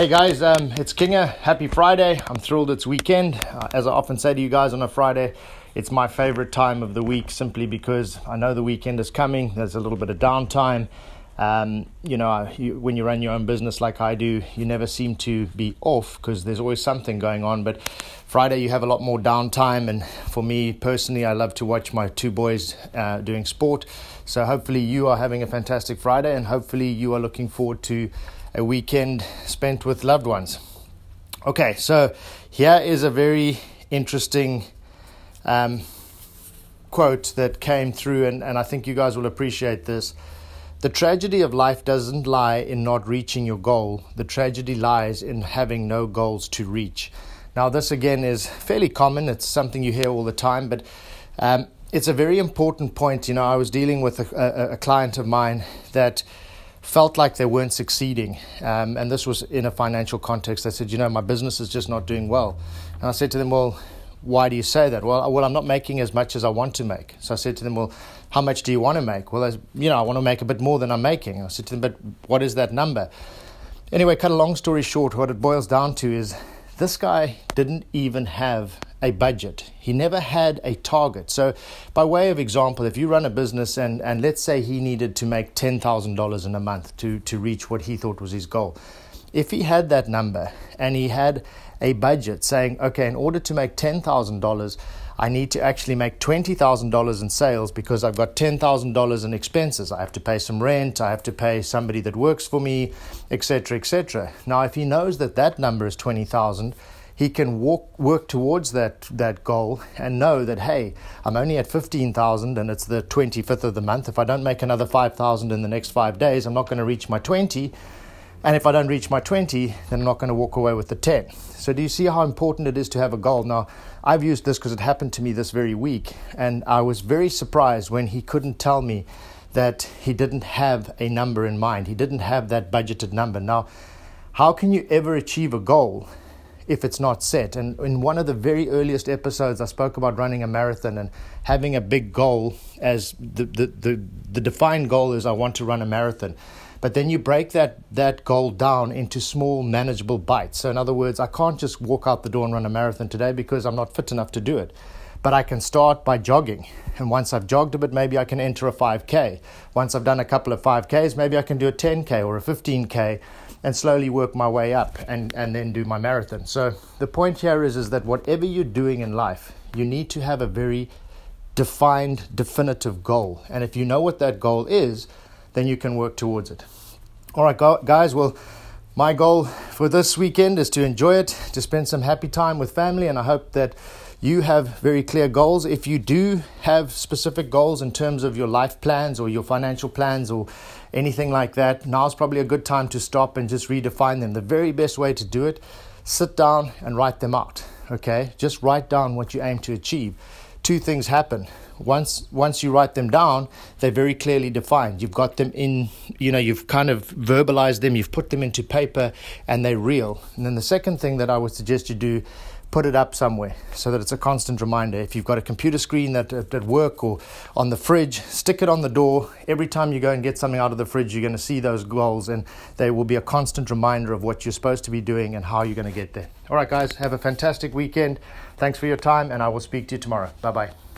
Hey guys, um, it's Kinga. Happy Friday. I'm thrilled it's weekend. Uh, as I often say to you guys on a Friday, it's my favorite time of the week simply because I know the weekend is coming. There's a little bit of downtime. Um, you know, you, when you run your own business like I do, you never seem to be off because there's always something going on. But Friday, you have a lot more downtime. And for me personally, I love to watch my two boys uh, doing sport. So hopefully, you are having a fantastic Friday, and hopefully, you are looking forward to a weekend spent with loved ones. Okay, so here is a very interesting um, quote that came through, and, and I think you guys will appreciate this. The tragedy of life doesn't lie in not reaching your goal, the tragedy lies in having no goals to reach. Now, this again is fairly common, it's something you hear all the time, but um, it's a very important point. You know, I was dealing with a, a, a client of mine that felt like they weren't succeeding. Um, and this was in a financial context. They said, you know, my business is just not doing well. And I said to them, well, why do you say that? Well, well, I'm not making as much as I want to make. So I said to them, well, how much do you want to make? Well, you know, I want to make a bit more than I'm making. I said to them, but what is that number? Anyway, cut a long story short, what it boils down to is this guy didn't even have a budget. He never had a target. So, by way of example, if you run a business and, and let's say he needed to make $10,000 in a month to, to reach what he thought was his goal, if he had that number and he had a budget saying, okay, in order to make $10,000, I need to actually make $20,000 in sales because I've got $10,000 in expenses. I have to pay some rent, I have to pay somebody that works for me, etc., etc. Now, if he knows that that number is 20,000, he can walk, work towards that, that goal and know that, hey, I'm only at 15,000 and it's the 25th of the month. If I don't make another 5,000 in the next five days, I'm not going to reach my 20. And if I don't reach my 20, then I'm not going to walk away with the 10. So, do you see how important it is to have a goal? Now, I've used this because it happened to me this very week, and I was very surprised when he couldn't tell me that he didn't have a number in mind. He didn't have that budgeted number. Now, how can you ever achieve a goal if it's not set. And in one of the very earliest episodes, I spoke about running a marathon and having a big goal as the, the, the, the defined goal is I want to run a marathon. But then you break that, that goal down into small, manageable bites. So, in other words, I can't just walk out the door and run a marathon today because I'm not fit enough to do it. But I can start by jogging. And once I've jogged a bit, maybe I can enter a 5K. Once I've done a couple of 5Ks, maybe I can do a 10K or a 15K and slowly work my way up and, and then do my marathon. So the point here is, is that whatever you're doing in life, you need to have a very defined, definitive goal. And if you know what that goal is, then you can work towards it. All right, guys, well, my goal for this weekend is to enjoy it, to spend some happy time with family, and I hope that you have very clear goals. If you do have specific goals in terms of your life plans or your financial plans or anything like that, now's probably a good time to stop and just redefine them. The very best way to do it, sit down and write them out. Okay? Just write down what you aim to achieve. Two things happen. Once once you write them down, they're very clearly defined. You've got them in, you know, you've kind of verbalized them, you've put them into paper and they're real. And then the second thing that I would suggest you do put it up somewhere so that it's a constant reminder. If you've got a computer screen that at work or on the fridge, stick it on the door. Every time you go and get something out of the fridge, you're going to see those goals, and they will be a constant reminder of what you're supposed to be doing and how you're going to get there. All right, guys, have a fantastic weekend. Thanks for your time, and I will speak to you tomorrow. Bye bye.